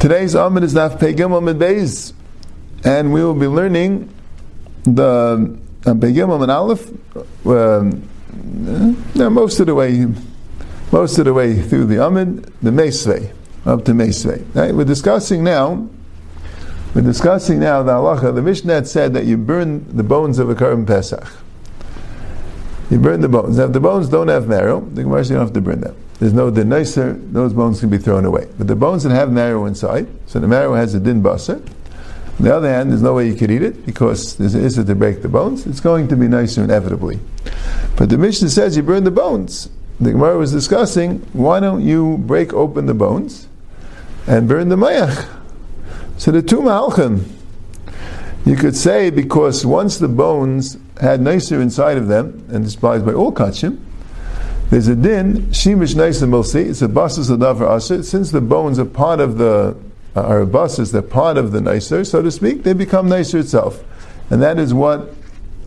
Today's Amid is Naf Pegim Amid Beis, and we will be learning the uh, Pegim Amid Aleph. Uh, most of the way, most of the way through the Amid, the Meisvei, up to Meisvei. Right? We're discussing now. We're discussing now the halacha. The Mishnah said that you burn the bones of a Karban Pesach. You burn the bones. Now, if the bones don't have marrow, the Gemara says you don't have to burn them. There's no denicer, those bones can be thrown away. But the bones that have marrow inside, so the marrow has a din basar. On the other hand, there's no way you could eat it because there's an issue to break the bones. It's going to be nicer inevitably. But the Mishnah says you burn the bones. The Gemara was discussing why don't you break open the bones and burn the mayach? So the two malchim, you could say because once the bones had nicer inside of them, and despised by all kachim, there's a din, shimish nice and milsi, it's a basis of davar asher, since the bones are part of the, uh, are basis, they're part of the nicer, so to speak, they become nicer itself. And that is what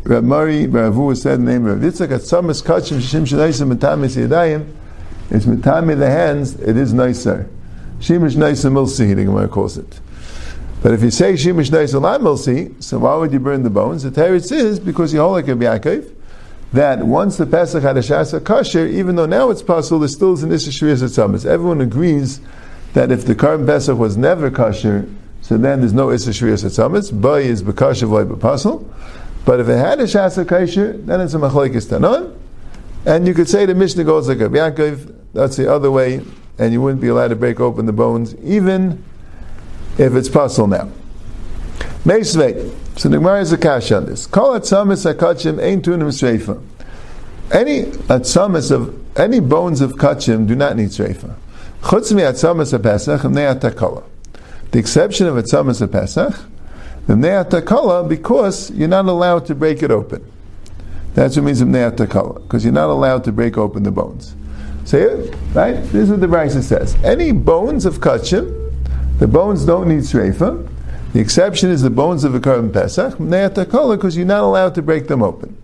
Rab Mari, Rav said in the name of Yitzchak, at samas kachim shim shenaisim metamis yadayim, it's metami the hands, it is nicer. Shimish nice and milsi, the Gemara calls it. But if you say shimish and milsi, so why would you burn the bones? The teretz is because you hold like a Yaakov, that once the Pesach had a shasa kosher, even though now it's possible, there still is an shrias atzamas. Everyone agrees that if the current Pesach was never kosher, so then there's no issue shrias atzamas. Bay is bekosher v'loy bepasul. But if it had a shasa kosher, then it's a machlekes tanon. And you could say the Mishnah goes like a Yaakov, that's the other way, and you wouldn't be allowed to break open the bones, even if it's possible now. Meisvei. So the Gemara is a cash on this. Call atzamis akachim ein tunim sreifa. Any atzamis of any bones of kachim do not need sreifa. Chutz mi atzamis of Pesach. The exception of atzamis of Pesach v'nei atakala because you're not allowed to break it open. That's what means v'nei atakala because you're not allowed to break open the bones. So right, this is what the Brisa says. Any bones of kachim, the bones don't need sreifa. The exception is the bones of a Karban Pesach, because you're not allowed to break them open.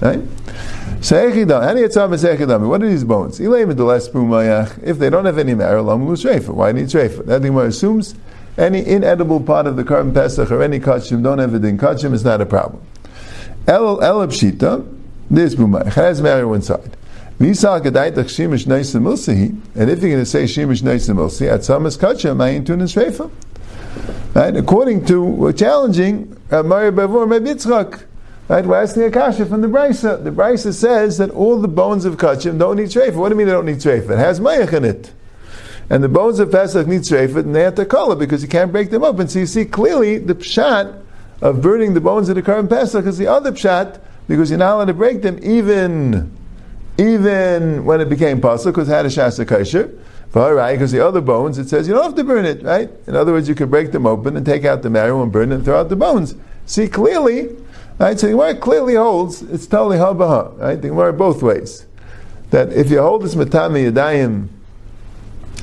Right? What are these bones? If they don't have any marrow, why need treifa? That Gemara assumes any inedible part of the Karban Pesach or any kachim don't have it in kachim is not a problem. El el pshita, this bumayach has marrow inside. And if you're going to say shimish nice milsi, at some is kachim, ayin tun is shreifa. Right? According to we're challenging uh, Mario Bavor Yitzchak. Right? We're asking a kasha from the Brisa. The Brisa says that all the bones of Kachim don't need treifa. What do you mean they don't need treifa? It has mayach in it. And the bones of Pesach need treifa, and they have to color because you can't break them up. And so you see clearly the pshat of burning the bones of the current Pesach is the other pshat because you're not allowed to break them even even when it became possible because it had a shasa kosher. Right, because the other bones, it says you don't have to burn it, right? In other words, you can break them open and take out the marrow and burn it and throw out the bones. See clearly, right? So the Gemara clearly holds it's totally habaha, right? The Gemara both ways. That if you hold this matami yadayim,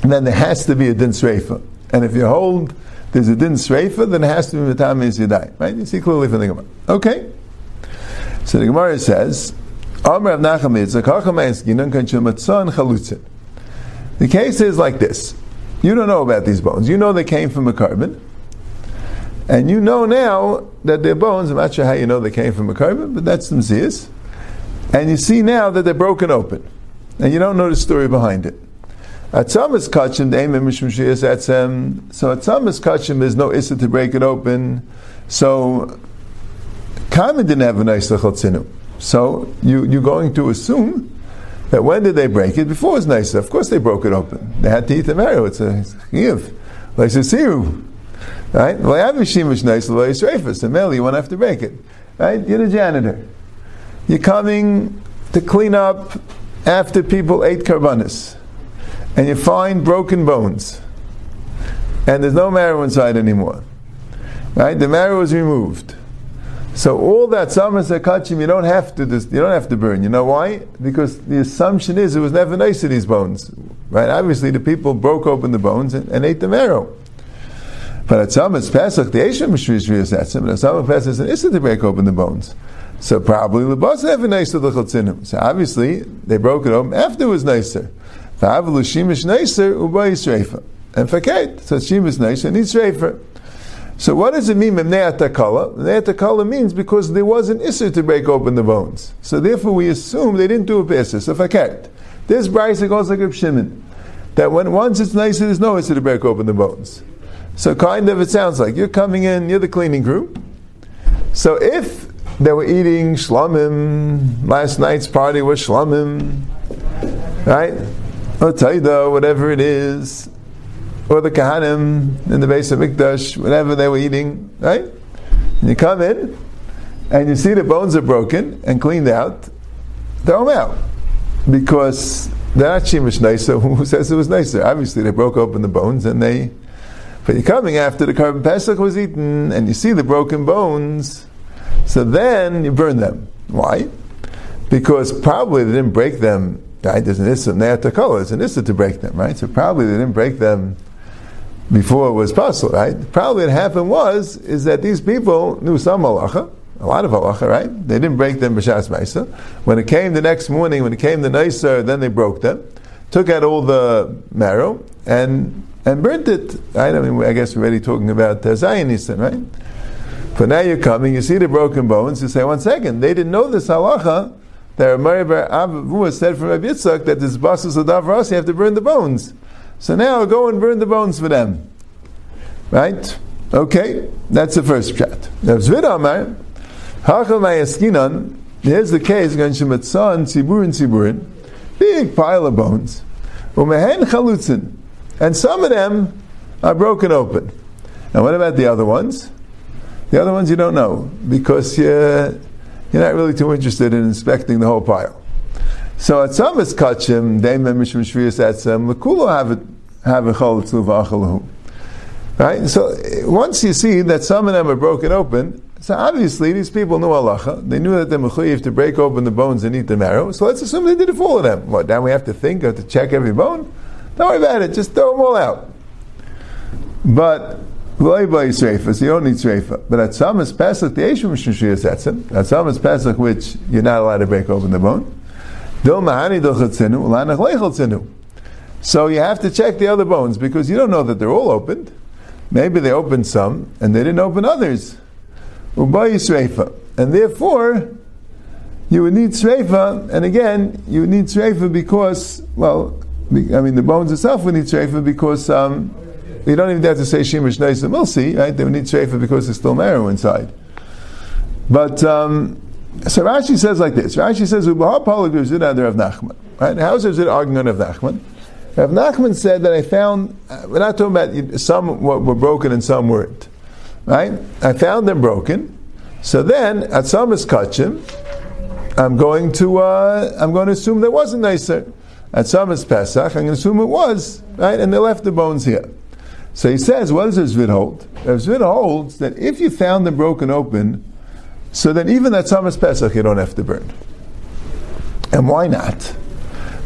then there has to be a din sreifa. And if you hold there's a din sreifa, then it has to be matami yadayim, right? You see clearly from the Gemara. Okay. So the Gemara says, Of is. The case is like this. You don't know about these bones. You know they came from a Karban. And you know now that they're bones. I'm not sure how you know they came from a Karban, but that's some zeas. And you see now that they're broken open. And you don't know the story behind it. Atzamas kachim, the aim mishum atzem. So atzamas kachim, there's no issa to break it open. So Karban didn't have a nice lechotzinu. So you, you're going to assume that when did they break it? Before it was nicer. Of course they broke it open. They had to eat the marrow. It's a chiv. Like Siru. Right? Well, I have a shimish nice strafus. And Mel, you won't have to break it. Right? You're the janitor. You're coming to clean up after people ate karbanis. And you find broken bones. And there's no marrow inside anymore. Right? The marrow is removed. So all that samas akachim you don't have to you don't have to burn. You know why? Because the assumption is it was never nice to these bones, right? Obviously, the people broke open the bones and, and ate the marrow. But at samas pesach the mishrish etzim, but at samas pesach is an issa to break open the bones. So probably lebas have a nicer l'chatzinim. So obviously they broke it open after it was nicer. V'avalu shimish nicer ubay shreifa. And fakait, so shimish nicer needs. So what does it mean memnei atakala? Atakala means because there was an issur to break open the bones. So therefore we assume they didn't do it b'issur. So fakait. This brisa goes like a Shimon. That when once it's nicer, there's no issur to break open the bones. So kind of it sounds like you're coming in, you're the cleaning crew. So if they were eating shlamim. Last night's party was shlamim, right? Or taida, whatever it is, or the kahanim in the base of mikdash, whatever they were eating, right? And you come in and you see the bones are broken and cleaned out, throw them out because they're not shimish nicer. Who says it was nicer? Obviously, they broke open the bones and they. But you're coming after the korban pesach was eaten and you see the broken bones so then you burn them. Why? Because probably they didn't break them. Right? There's an issa ne'atakala. There's an issa to break them, right? So probably they didn't break them before it was possible, right? Probably what happened was is that these people knew some halacha, a lot of halacha, right? They didn't break them b'shas ma'isa. When it came the next morning, when it came the nicer, then they broke them, took out all the marrow and and burnt it. I mean, I guess we're already talking about uh, Zionism, right? But now you're coming, you see the broken bones, you say, one second, they didn't know this halacha that Rabbi Avu said from Rabbi Yitzchak that this basus of you have to burn the bones. So now go and burn the bones for them. Right? Okay, that's the first chat. Now, here's the case, Gan Shematzah and Tziburin Tziburin, big pile of bones. Umehen Chalutzin, and some of them are broken open. And what about the other ones? The other ones you don't know because you're, you're not really too interested in inspecting the whole pile. So at some is kachim, they mishum shviyas etzem, lekulo have it have a chol v'achalahu. Right? So once you see that some of them are broken open, so obviously these people knew halacha. They knew that they're mechuyev to break open the bones and eat the marrow. So let's assume they did it for all of them. What, now we have to think, have to check every bone? Don't worry about it, just throw them all out. But Loy by Sreifa, so you don't need Sreifa. But at Samas Pesach, the Eshim Shishiyas Etzim, at Samas Pesach, which you're not allowed to break open the bone, So you have to check the other bones because you don't know that they're all opened. Maybe they opened some and they didn't open others. And therefore, you would need Sreifa, and again, you would need Sreifa because, well, I mean, the bones itself would need Sreifa because um, you don't even have to say Shemish Neisa Milsi, right? They would need Shrefa because there's still marrow inside. But, um, so Rashi says like this. Rashi says. Right? How is Zvid arguing on Rav Nachman? Rav Nachman said that I found, uh, we're not talking about some were broken and some weren't. Right? I found them broken. So then, at some is Kachim, I'm going to, uh, I'm going to assume there wasn't nicer. At some is Pesach, I'm going to assume it was, right? And they left the bones here. So he says, what does Zvid hold? Zvid holds that if you found them broken open, so then even that Summer's Pesach you don't have to burn. And why not?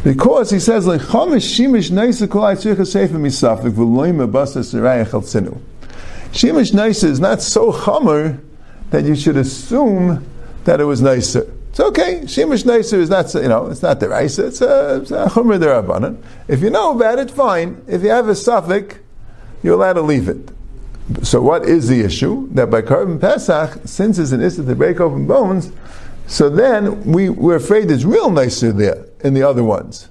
Because he says, like Shimish Naisa is not so chomer that you should assume that it was nicer. It's okay. Shimish nicer is not, you know, it's not the rice. It's a, it's derabanan. If you know about it, fine. If you have a suffix, you're allowed to leave it. So what is the issue? That by korban Pesach, since it's an issue to break open bones, so then we, we're afraid there's real nicer there in the other ones.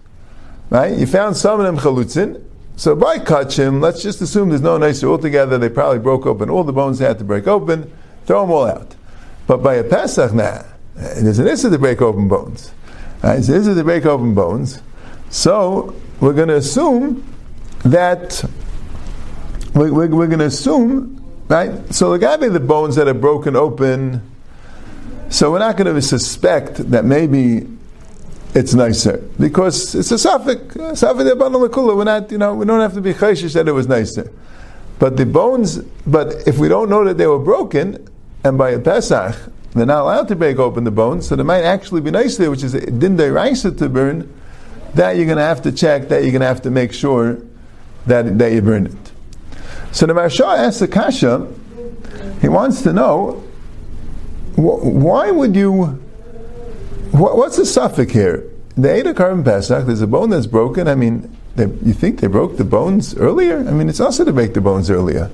Right? You found some of them chalutzin, so by kachim, let's just assume there's no nicer altogether, they probably broke open all the bones they had to break open, throw them all out. But by a Pesach, nah, there's an issue to break open bones. Right? It's an issue to break open bones. So we're going to assume that we're, we're, we're going to assume, right? So the guy the bones that are broken open, so we're not going to suspect that maybe it's nicer because it's a suffix. We're not, you know, we don't have to be chayshish that it was nicer. But the bones, but if we don't know that they were broken, and by a Pesach, they're not allowed to break open the bones, so they might actually be nicer, which is didn't they rice it to burn, that you're going to have to check, that you're going to have to make sure that, that you burn it. So the Maharsha asks the Kasha, he wants to know why would you? What's the suffix here? The ate a korban pesach. There's a bone that's broken. I mean, they, you think they broke the bones earlier? I mean, it's also to break the bones earlier.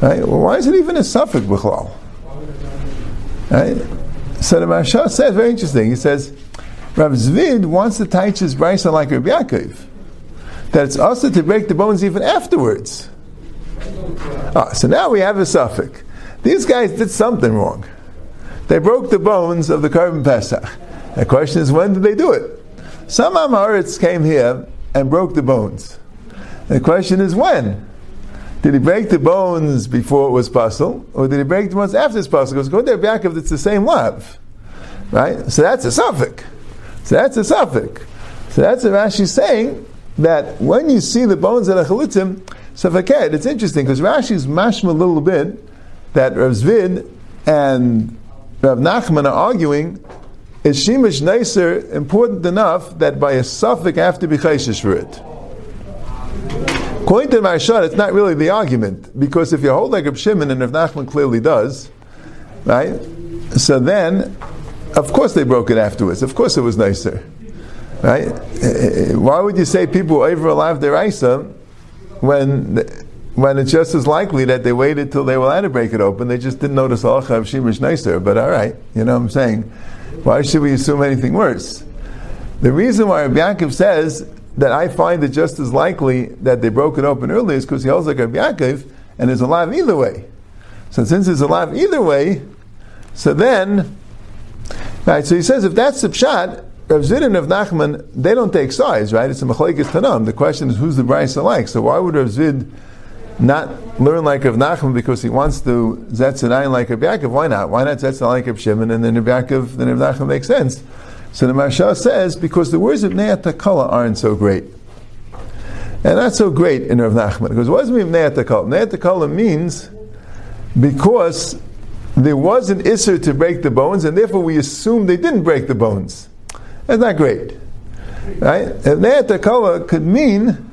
Right? Well, why is it even a suffix b'chlal? Right? So the Maharsha says very interesting. He says Rav Zvid wants to teach his brisa like Rabbi Yaakov, that it's also to break the bones even afterwards. Ah, so now we have a suffix. These guys did something wrong. They broke the bones of the korban pesach. The question is, when did they do it? Some Amoritz came here and broke the bones. The question is, when? Did he break the bones before it was puzzle, or did he break the bones after it's puzzle? Because going there back if it's the same love, right? So that's a suffix. So that's a suffix. So that's a Rashi saying that when you see the bones of the chalutzim, suffaked, it's interesting because Rashi's mashma a little bit that Rav Zvid and Rav Nachman are arguing is Shemesh Neisser important enough that by a suffix have to be chayshish for it. According to Maharsha, it's not really the argument, because if you hold like Reb Shimon, and if Nachman clearly does, right, so then, of course they broke it afterwards. Of course it was nicer. Right? Eh, eh, eh, why would you say people over alive their Isa when when it's just as likely that they waited till they were allowed to break it open? They just didn't notice Alacha of Shimish nicer. But all right, you know what I'm saying? Why should we assume anything worse? The reason why Rabbi Yaakov says that I find it just as likely that they broke it open early is because he holds like Rabbi Yaakov and is alive either way. So since he's alive either way, so then, right, so he says if that's the pshat, Rav Zvid and Rav Nachman, they don't take sides, right? It's a machlekes tanam. The question is who's the brisa like? So why would Rav Zvid not learn like Rav Nachman because he wants to Zetzanayin like Rav Yaakov? Why not? Why not Zetzanayin like Rav Shimon and then Rav Yaakov, then Rav Nachman makes sense. So the Maharsha says, because the words of Neat Takala aren't so great. And not so great in Rav Nachman. Because what does it mean Neat Takala? Neat Takala means because there was an Isser to break the bones, and therefore we assume they didn't break the bones. That's not great. Right? Neat Takala could mean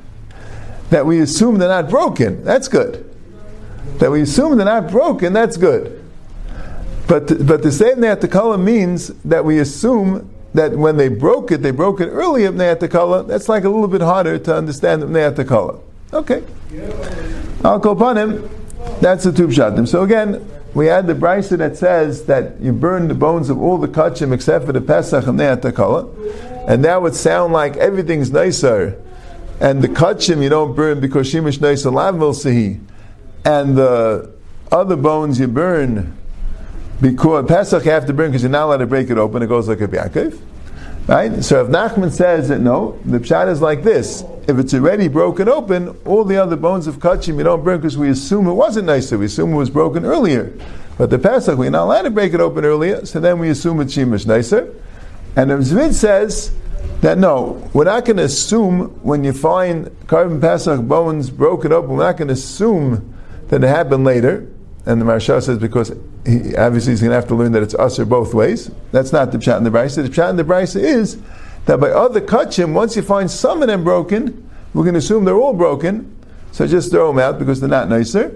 that we assume they're not broken. That's good. That we assume they're not broken, that's good. But, but to say Neat Takala means that we assume that when they broke it, they broke it early of Ne'atakala, that's like a little bit harder to understand of Ne'atakala. Okay. Upon him. That's the Tub Shatim. So again, we had the brisa that says that you burn the bones of all the kachim except for the Pesach and the Ne'atakala. And that would sound like everything's nicer. And the kachim you don't burn because Shimish nicer lav sihi. And the other bones you burn because Pesach you have to burn because you're not allowed to break it open. It goes like a Yaakov. Right? So if Nachman says that no, the pshat is like this. If it's already broken open, all the other bones of kachim you don't burn because we assume it wasn't nicer. We assume it was broken earlier. But the Pesach, we're not allowed to break it open earlier, so then we assume it's Shemesh nicer. And the Zvid says that no, we're not going to assume when you find korban Pesach bones broken open, we're not going to assume that it happened later. And the Maharsha says because he, obviously he's going to have to learn that it's usher both ways. That's not the pshat in the brisa. The pshat in the brisa is that by other kachim, once you find some of them broken, we're going to assume they're all broken. So just throw them out because they're not nicer.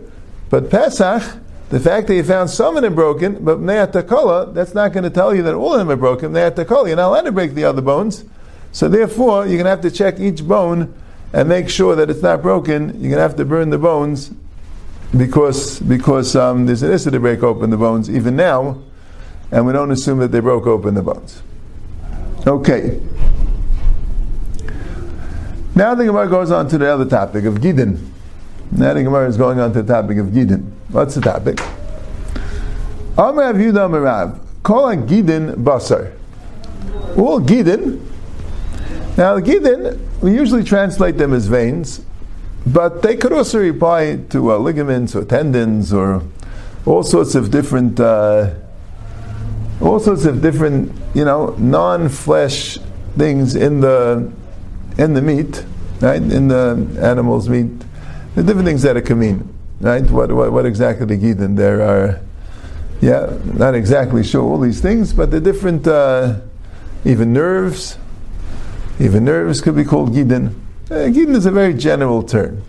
But Pesach, the fact that you found some of them broken, but Ne'at that's not going to tell you that all of them are broken. Ne'at you're not allowed to break the other bones. So therefore, you're going to have to check each bone and make sure that it's not broken. You're going to have to burn the bones because because um, there's an issue to break open the bones even now, and we don't assume that they broke open the bones. Okay. Now the Gemara goes on to the other topic of Gidin. Now the Gemara is going on to the topic of Gidin. What's the topic? Amrav Yudah Amrav. Call a Gidin Basar. All Gidin. Now the Gidin, we usually translate them as veins, but they could also apply to uh, ligaments or tendons or all sorts of different, uh, all sorts of different, you know, non-flesh things in the in the meat, right? In the animal's meat, the different things that it can mean, right? What what, what exactly the gidin? There are, yeah, not exactly sure all these things, but the different, uh, even nerves, even nerves could be called gidin. Uh, Gidin is a very general term.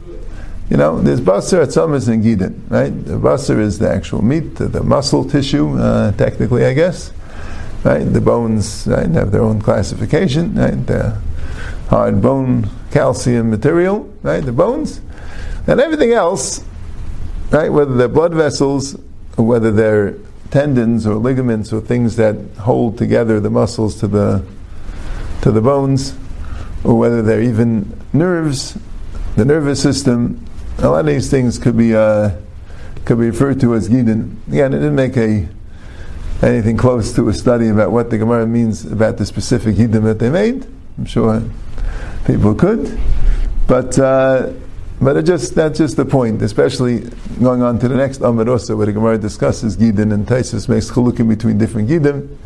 you know, there's basar, atzamas, and gidin, right? The basar is the actual meat, the, the muscle tissue, uh, technically, I guess. Right? The bones right, have their own classification, right? The hard bone calcium material, right? The bones. And everything else, right? Whether they're blood vessels, or whether they're tendons or ligaments or things that hold together the muscles to the to the bones, or whether they're even nerves, the nervous system, a lot of these things could be uh, could be referred to as gidin. Again, it didn't make a anything close to a study about what the Gemara means about the specific gidin that they made. I'm sure people could, but uh, but just that's just the point. Especially going on to the next Amid also, where the Gemara discusses gidin and Taisus makes chulukim between different gidim,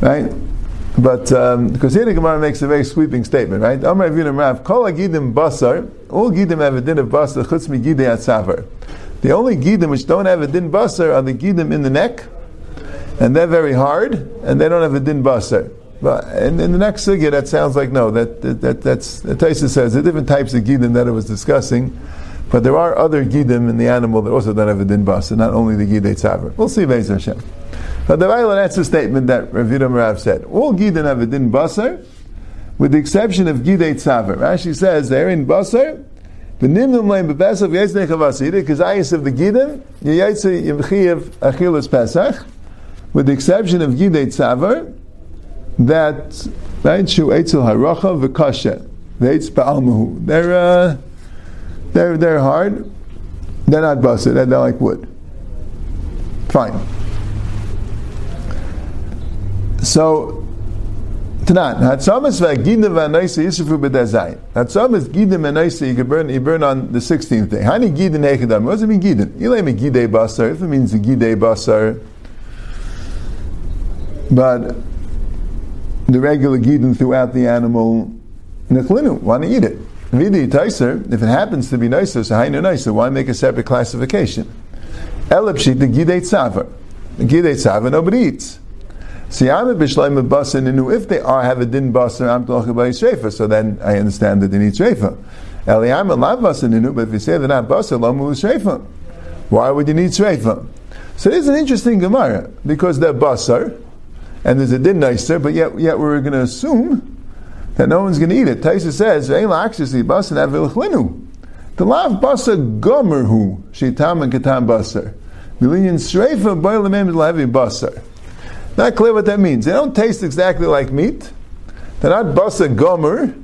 right? But um, because here the Gemara makes a very sweeping statement, right? Amar Avinam Rav, Kol Gidim Basar, all Gidim have a din of Basar, Chutz mi Gidei Atzavar. The only Gidim which don't have a din Basar are the Gidim in the neck, and they're very hard, and they don't have a din Basar. But in, in the next sugya, that sounds like no. That, that, that that's the Taisa says the different types of gidim that it was discussing, but there are other gidim in the animal that also don't have a din basa, not only the gidei tzaver. We'll see Beis Hashem. But the Vayla, that's the statement that Rav Yidam Rav said. All Gidin have a din basar, with the exception of Gidei Tzaver. Rashi says they're in basar, because ayis of the Gidin, yiyaytze yimchiyav achilas pesach, with the exception of Gidei Tzaver, that, right, shu eitzel haracha v'kasha, v'eitz ba'almuhu. They're, uh, they're, they're hard, they're not basar, they're, they're like wood. Fine. So, Tanan, Hatzamas v'agidna v'anaisa yisufu b'dazayin. Hatzamas gidna v'anaisa, you burn, you burn on the 16th day. Hani gidin echadam, what does it mean gidin? Ilay me gidei basar, if it means gidei basar, but the regular gidin throughout the animal, nechlinu, want to eat it. Vidi taiser, if it happens to be nicer, so hainu nicer, why make a separate classification? Elipshit, the gidei tzavar. The gidei tzavar, nobody eats. Siamab Bishlaim Basaninu, if they are have a din basar, I'm talking about shrefa. So then I understand that they need shrefa. Eliyam lav basar but if you say they're not basar, lamu shrefa. Why would you need shrefa? So this is an interesting gemara because they're basar, and there's a din nicer, but yet yet we're going to assume that no one's going to eat it. Taisa says, "Ve'ela actually basar avilchlinu." The lav basar gomer hu shitam and katam basar. Million shrefa boilamem lavi basar. Not clear what that means. They don't taste exactly like meat. They're not basa gomer,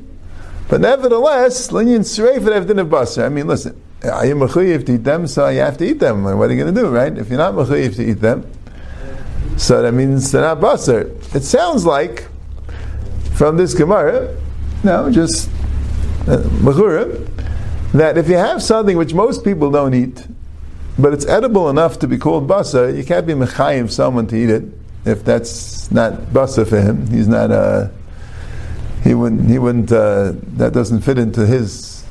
but nevertheless, linyan sreifet have din of basa. I mean, listen, are you mechuyev to eat them? So you have to eat them. What are you going to do, right? If you're not mechuyev to eat them, so that means they're not basar. It sounds like from this Gemara, no, just uh, that if you have something which most people don't eat, but it's edible enough to be called basar, you can't be mechayim someone to eat it if that's not basa for him, he's not a. Uh, he wouldn't. He wouldn't. Uh, that doesn't fit into his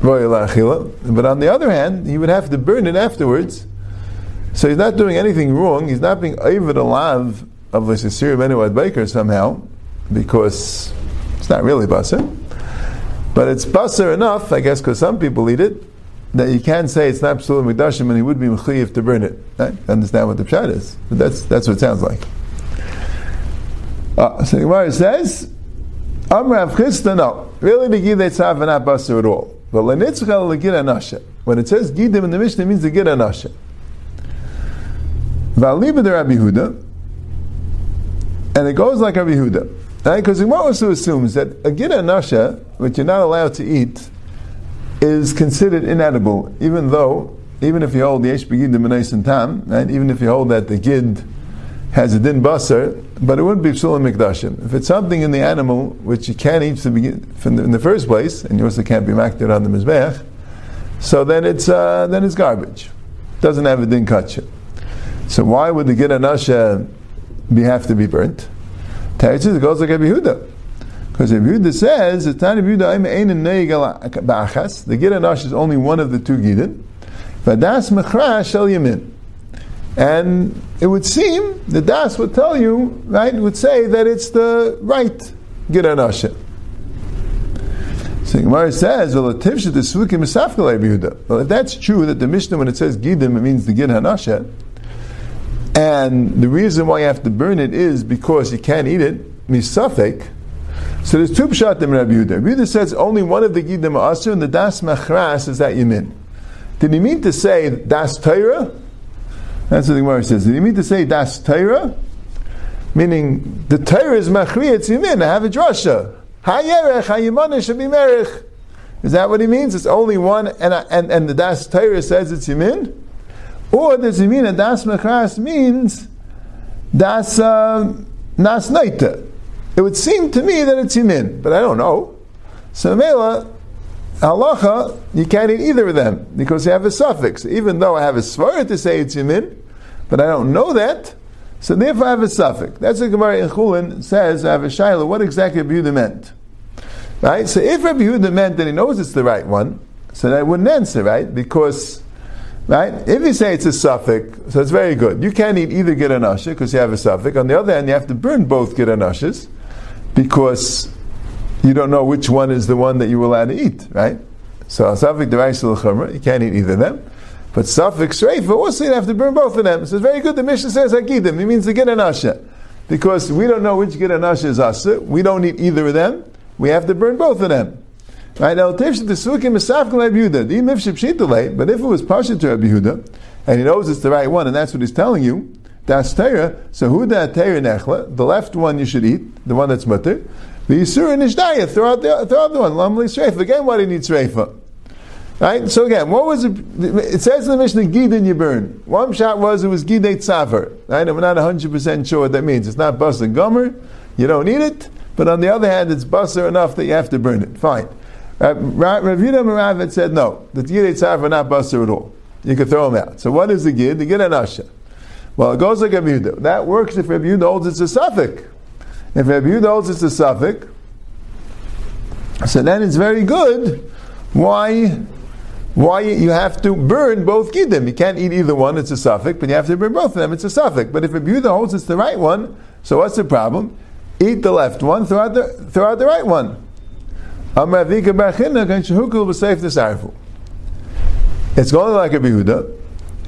royal achila. But on the other hand, he would have to burn it afterwards. So he's not doing anything wrong. He's not being over the lav of the Sisir Menuad Baker somehow, because it's not really basa. But it's basa enough, I guess, because some people eat it, that you can say it's not psul mikdashim and he would be mechuyev to burn it. Right? Understand what the pshat is? But that's that's what it sounds like. Uh, so Gemara says, Amrav Chisda, no, really the gidei tzav not basar at all. But lenitzchel legid anasha. When it says gidim in the Mishnah, it means the gid anasha. Valiba the Rabbi Huda, and it goes like Rabbi Huda. Right? Because the Gemara also assumes that a gid anasha, which you're not allowed to eat, is considered inedible, even though, even if you hold the Begid the Tam, and even if you hold that the Gid has a din basar, but it wouldn't be psulim mikdashim. If it's something in the animal which you can't eat to begin, in the first place, and you also can't be makdir on the mizbech, so then it's uh, then it's garbage. Doesn't have a din kachim. So why would the gid anasha be have to be burnt? It goes like a Yehuda. Because if Yehuda says, the Tani Yehuda ba'achas, the Gid Anash is only one of the two Gidin, Vadas Mechra Shel Yamin. And it would seem the Das would tell you, right, would say that it's the right Gid Anash. So Gemara says, "Well, Well, if that's true, that the Mishnah, when it says gidim, it means the gid hanashet, and the reason why you have to burn it is because you can't eat it, misafek. So there's two pshatim in Rabbi Yehuda. Rabbi Yehuda says only one of the gidim are asur, and the das machras is that yimin. Did he mean to say das Torah? That's what the Gemara says. Did he mean to say das Torah? Meaning the Torah is machri, it's yimin. I have a drasha. Hayerech, hayimane should be merich. Is that what he means? It's only one, and and and the das Torah says it's yimin. Or does it mean that das machras means das uh, nas? It would seem to me that it's yimin, but I don't know. So Mela, halacha, you can't eat either of them because you have a suffix. Even though I have a svara to say it's yimin, but I don't know that, so therefore I have a suffix. That's what Gemara in Chulin says, I have a shaila, what exactly Rabbi Yehuda meant. Right? So if Rabbi Yehuda meant that he knows it's the right one, so that wouldn't answer, right? Because, right? If you say it's a suffix, so it's very good. You can't eat either get because you have a suffix. On the other hand, you have to burn both get an because you don't know which one is the one that you are allowed to eat, right? So suffix device you can't eat either of them. But suffix reifa also you have to burn both of them. So it's very good. The Mishnah says hagidim. It means the get an because we don't know which get an is asa. We don't eat either of them. We have to burn both of them. Right now, tifsh the sukim misafkel Yehuda. The imif shipshitale. But if it was pasha to Rabbi Yehuda, and he knows it's the right one, and that's what he's telling you, that's Torah. So who that Torah nechla? The left one you should eat, the one that's mutter. The Yisur and Ishdaya, throw out the, throw out the one. Lamli Sreifa. Again, why do you need Sreifa? Right? So again, what was it? It says in the Mishnah, Gidin you burn. One shot was it was Gidei Tzaver. Right? And we're not 100% sure what that means. It's not Bas and Gomer. You don't need it. But on the other hand, it's Basar enough that you have to burn it. Fine. Uh, Rav Yudah Marav said no. The Gidei Tzaver not Basar at all. You can throw them out. So what is the Gid? The Gid Anasha. Well, it goes like Rabbi. That works if Rabbi holds it's a suffix. If Rabbi holds it's a suffix, so then it's very good. Why? Why you have to burn both gidim? You can't eat either one; it's a suffix. But you have to burn both of them; it's a suffix. But if Rabbi holds it's the right one, so what's the problem? Eat the left one, throw out the throw out the right one. It's going like a Yehuda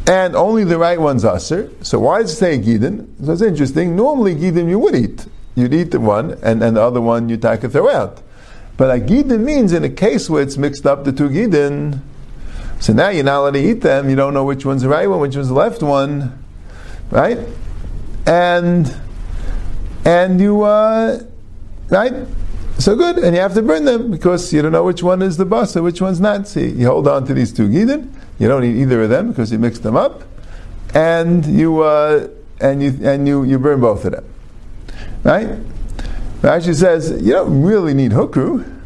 and only the right one's aser. So why does it say gidin? It's interesting. Normally gidin you would eat. You'd eat the one, and, and the other one you take throw out. But a gidin means in a case where it's mixed up the two gidin. So now you're not allowed to eat them. You don't know which one's the right one, which one's the left one, right? And and you uh, right. So good, and you have to burn them because you don't know which one is the bus and which one's not. See, you hold on to these two gidin you don't eat either of them because you mix them up, and you uh, and you and you, you burn both of them, right? Rashi says you don't really need hukru,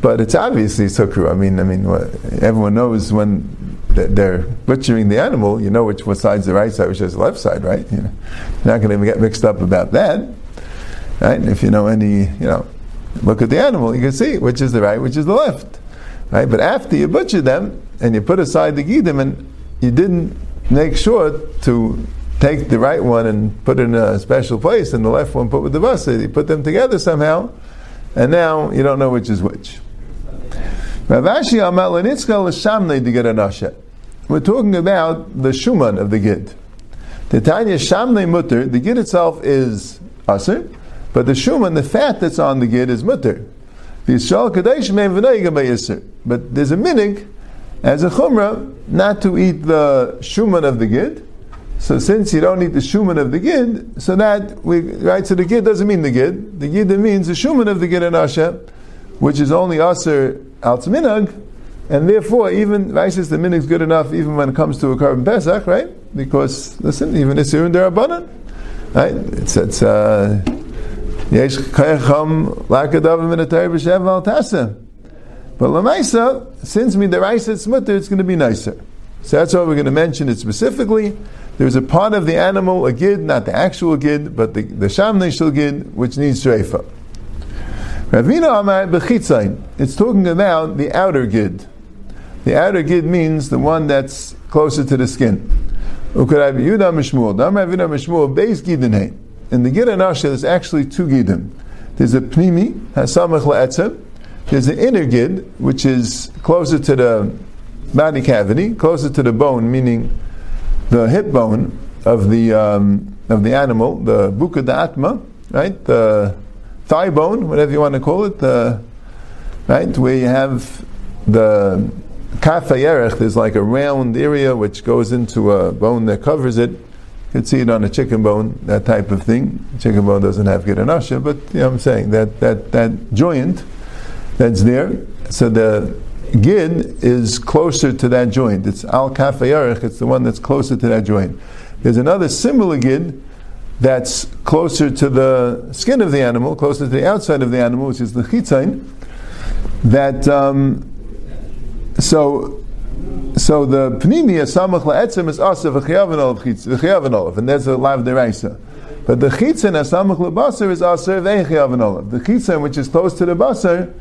but it's obviously it's hukru. I mean, I mean, everyone knows when they're butchering the animal, you know which what side's the right side, which is the left side, right? You know, you're not going to get mixed up about that, right? If you know any, you know, look at the animal, you can see which is the right, which is the left, right? But after you butcher them, and you put aside the gidim and you didn't make sure to take the right one and put it in a special place and the left one put with the basa. You put them together somehow, and now you don't know which is which. We're talking about the shuman of the gid. The Tanya Shamne Mutter, the gid itself is aser, but the shuman, the fat that's on the gid, is mutter. But there's a minig as a chumrah not to eat the shuman of the gid. So since you don't eat the shuman of the gid, so that we right. So the gid doesn't mean the gid. The gid means the shuman of the gid and asha, which is only aser al minag, and therefore even says the minhag is good enough even when it comes to a korban pesach, right? Because listen, even isirun derabanan, right? It's it's. Uh, Yesh kayacham lakadav min a b'shev al tasem. But Lamaisa, since Midaraisa it's mutter, it's going to be nicer. So that's why we're going to mention it specifically. There's a part of the animal, a gid, not the actual gid, but the, the shamnei gid, which needs shreifa. Ravina Amar. It's talking about the outer gid. The outer gid means the one that's closer to the skin. In the gid and asha, there's actually two gidim. There's a pnimi, hasamach la'etzem, there's an inner gid, which is closer to the body cavity, closer to the bone, meaning the hip bone of the um, of the animal, the buka atma, right? The thigh bone, whatever you want to call it, the right where you have the kafayerech. There's like a round area which goes into a bone that covers it. You can see it on a chicken bone, that type of thing. Chicken bone doesn't have giranasha, but you know what I'm saying that that that joint that's there. So the gid is closer to that joint. It's al kafayarich. It's the one that's closer to that joint. There's another similar gid that's closer to the skin of the animal, closer to the outside of the animal, which is the chitzain. That um, so so the pnimia samach la'etzim is asa v'chiyav olav and there's a lav deraisa. But the chitzin asamach lebasar is asa v'chiyav olav. The chitzin, which is close to the basar,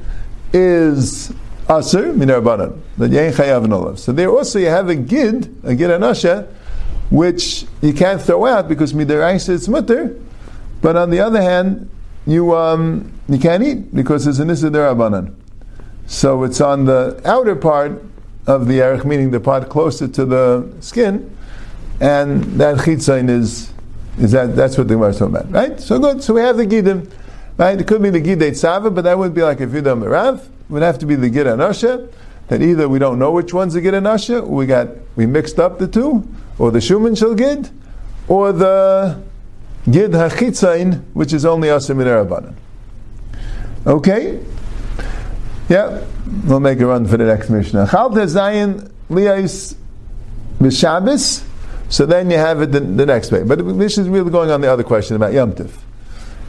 is aser minarbanan. That you ain't chayav olav. So there also you have a gid, a gid anasha, which you can't throw out because midaraisa it's mutter. But on the other hand, you um, you can't eat because it's an derabanan. So it's on the outer part of the erech, meaning the part closer to the skin, and that chitzain is is that that's what the Gemara is talking about, right? So good. So we have the gidim. Right? It could be the Gidei Tzava, but that wouldn't be like a Vida Merav. It would have to be the Gid Anasha. That either we don't know which one's the Gid Anasha, we got we mixed up the two, or the Shuman Shal Gid, or the Gid Hachitzain, which is only Asim Rabbanan. Okay? Yeah, we'll make a run for the next Mishnah. Chal Zayin Liais B'Shabbos. So then you have it the, the next way. But this is really going on the other question about Yom Tif.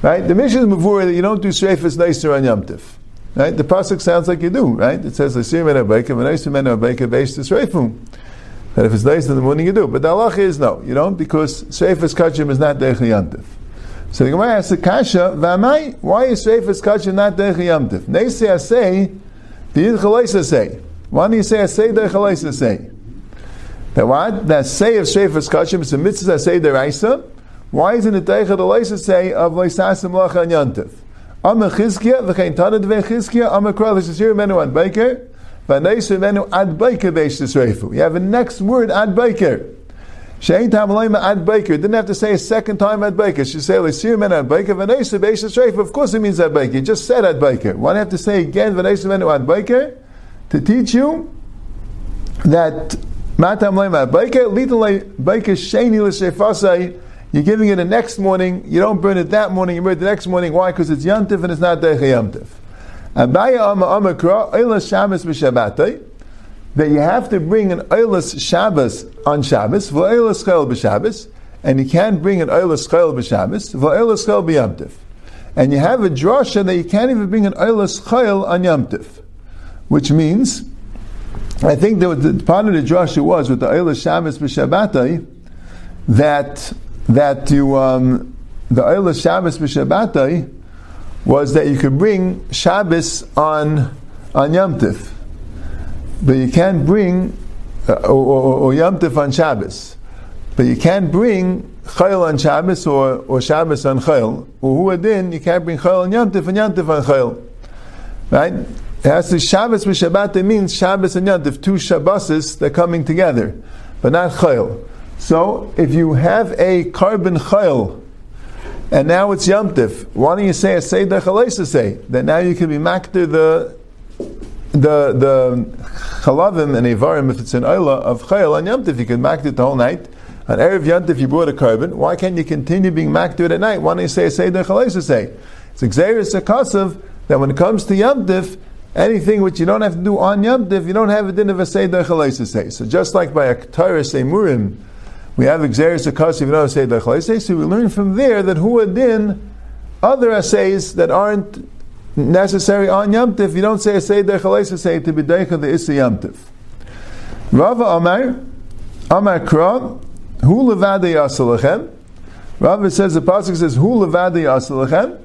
Right? The mission is before that you don't do Shreifas Neiser on Yom Tif. Right? The pasuk sounds like you do, right? It says Lasir men abayka, v'neiser men abayka, v'eish tisreifum. That if it's nice in the morning, you do. But the halacha is no, you don't, because Shreifas Kachim is not Derech Yom Tif. So the Gemara asks the Kasha, V'amai, why is Shreifas Kachim not Derech Yom Tif? Neisei Asei, the Yid Chalaisa say. Why do you say Asei Derech Chalaisa say? That what? That say of Shreifas Kachim is a mitzvah Asei Deraisa, why isn't it Teicha the say of Leisasim Lacha and Yantif? Am a Chizkia, v'chein Tanad v'e Chizkia, am a Kral Yisir Menu Ad Baker, v'neisir Menu Ad Baker Beish Tisreifu. You have a next word, Ad Baker. Shein Tam Leima Ad Baker. Didn't have to say a second time Ad Baker. She said Leisir Menu Ad Baker, v'neisir Beish Tisreifu. Of course it means Ad Baker. Just said Ad Baker. Why do have to say again, v'neisir Menu Ad Baker? To teach you that Matam Leima Ad Baker, Litan Baker Sheni L'Shefasai, you're giving it the next morning. You don't burn it that morning. You burn it the next morning. Why? Because it's yantif and it's not decha yantif. Abaya oilas. That you have to bring an oilas Shabbos on Shabbos v'oilas chayil b'Shabbos, and you can't bring an oilas chayil b'Shabbos v'oilas chayil b'Yamtiv. And you have a drasha that you can't even bring an oilas chayil on Yamtiv, which means. I think that the part of the drasha was with the oilas Shabbos b'Shabbatay that that you um, the Eilah Shabbos b'Shabbatai was that you could bring Shabbos on on Yom Tif, but you can't bring uh, or, or, or Yom Tif on Shabbos, but you can't bring Chayil on Shabbos or, or Shabbos on Chayil. Or then you can't bring Chayil on Yom Tif and Yom Tif on Chayil. Right? It has to Shabbos b'Shabbatai means Shabbos and Yom Tif, two Shabboses they're coming together, but not Chayil. So if you have a korban chayil, and now it's yomtiv, why don't you say a seder chalesa say that now you can be makter the the the chalavim and avarim if it's an oila of chayil on yomtiv, you can makter it the whole night. On erev yomtiv you brought a korban. Why can't you continue being makter at night? Why don't you say a seder chalesa say? It's exeris akasav that when it comes to yomtiv. Anything which you don't have to do on Yom you don't have a din of a Seder Chalesa say. So just like by a Torah Murim, we have Xeris Akasi, you know, say the So we learn from there that Hu Din, other essays that aren't necessary on Yom Tif, you don't say Seder Chalesa, say to be Deicha the Issa Yom Tif. Rava Amar, Amar Kra, Hu Levade Yasalachem. Rava says, the Pasuk says, Hu Levade Yasalachem,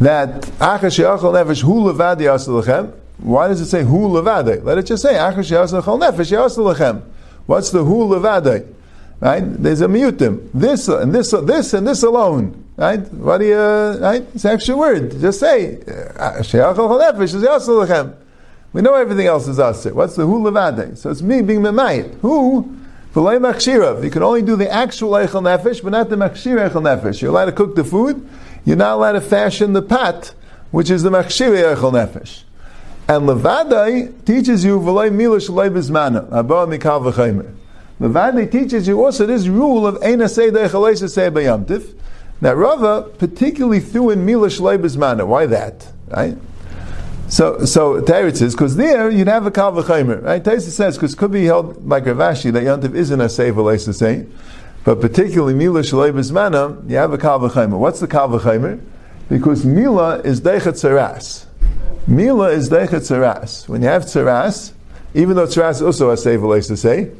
that Achash Yachal Nefesh Hu Levade Yasalachem. Why does it say Hu Levade? Let it just say Achash Yachal Nefesh Yasalachem. What's the Hu Levade? Right? There's a mutim. This and this, this and this alone. right? What do you, right? It's an extra word. Just say, ah, yasal. We know everything else is asir. What's the hu levade? So it's me being memayit. Who? Machshirav. You can only do the actual eichel nefesh, but not the machshir eichel nefesh. You're allowed to cook the food. You're not allowed to fashion the pat, which is the machshir eichel nefesh. And levadai teaches you v'lei milish v'lei bizmana. Abba mikal v'chaymer. Levadai teaches you also this rule of eina seidei chaleisa say bayamtiv. Now Rava particularly threw in milish v'lei bizmana. Why that? Right? So, so Teretz says because there you'd have a kal v'chaymer, right? Teretz says because could be held like Rav Ashi that Yantiv isn't a save say, but particularly Mila Shalei Bismana, you have a kal v'chaymer. What's the kal v'chaymer? Because Mila is deichet tzaras. Mila is deichet tzaras. When you have tzaras, even though tzaras also a save say,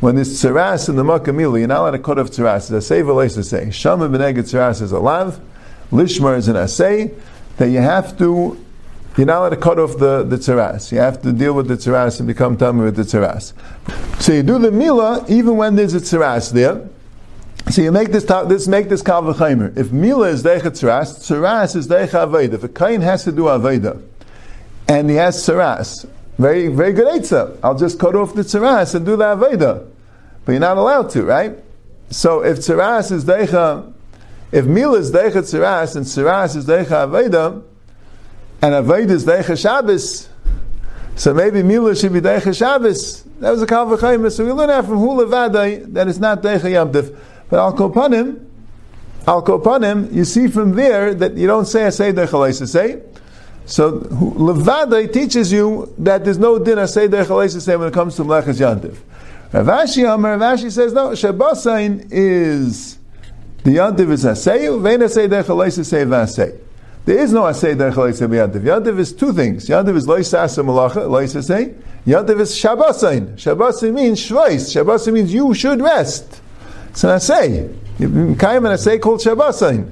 when there's tzaras in the makkah Mila, you're not allowed to cut off tzaras. It's a save to say. Shama b'neged tzaras is a lav, lishmar is an assay, that you have to you're not allowed to cut off the, the tzaras. You have to deal with the tzaras and become tummy with the tzaras. So you do the mila even when there's a tzaras there. So you make this this make this kal v'chaymer. If mila is deicha tzaras, tzaras is deicha aveda. If a kain has to do aveda, and he has tzaras, very very good eitzah. I'll just cut off the tzaras and do the aveda, but you're not allowed to, right? So if tzaras is deicha, if mila is deicha tzaras and tzaras is deicha aveda, and Avodah is Deicha Shabbos, so maybe Mila should be Deicha Shabbos. That was a Kal V'chayim. So we learn out from Hula Vadai that it's not Deicha Yamtiv. But Al Kopanim, Al Kopanim, you see from there that you don't say a say Deicha say. So Levadai teaches you that there's no din say Deicha say when it comes to Mlechas Yantiv. Rav Ashi Amar, Rav Ashi says no, Shabbasain is the Yantiv is Aseyu, Vein Asay Deicha say Vasei. There is no asay derech loisay yantiv. Yantiv is two things. Yantiv is loisasa malacha, loisasay. Yantiv is shabbasain. Shabbasain means shvais. Shabbasain means you should rest. It's an asay. Kaim an asay called shabbasain.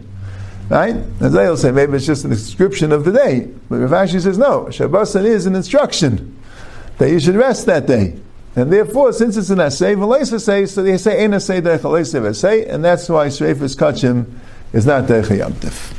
Right? As they'll say, maybe it's just a description of the day. But Rav Ashi says, no, Shabbasan is an instruction that you should rest that day. And therefore, since it's an v'leisa say, so they say, derech and that's why Shreifus Kachim is not derech.